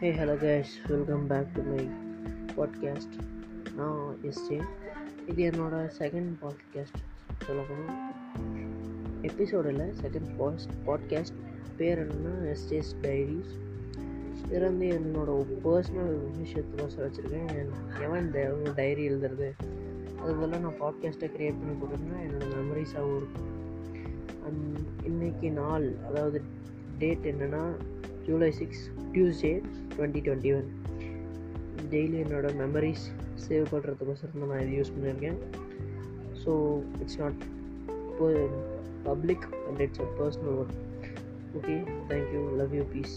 Hey hello cash welcome back to my podcast நான் SJ இது என்னோடய செகண்ட் பாட்காஸ்ட் சொல்ல எபிசோடில் செகண்ட் பாஸ்ட் பாட்காஸ்ட் பேர் என்னென்னா எஸ்ஜேஸ் டைரிஸ் இதில் வந்து என்னோட பர்சனல் விஷயத்துக்கோசம் வச்சுருக்கேன். எவன் டைரி எழுதுறது? அது பதிலாக நான் பாட்காஸ்ட்டை க்ரியேட் பண்ணி போட்டிருந்தேன் என்னோடய மெமரிஸாகவும் இருக்கும். அண்ட் இன்றைக்கி நாள் அதாவது டேட் என்னென்னா July six Tuesday twenty twenty one daily என்னோடய மெமரிஸ் சேவ் பண்ணுறதுக்கோசரம் தான் நான் இது யூஸ் பண்ணியிருக்கேன் so it's not public and it's a personal one okay thank you love you peace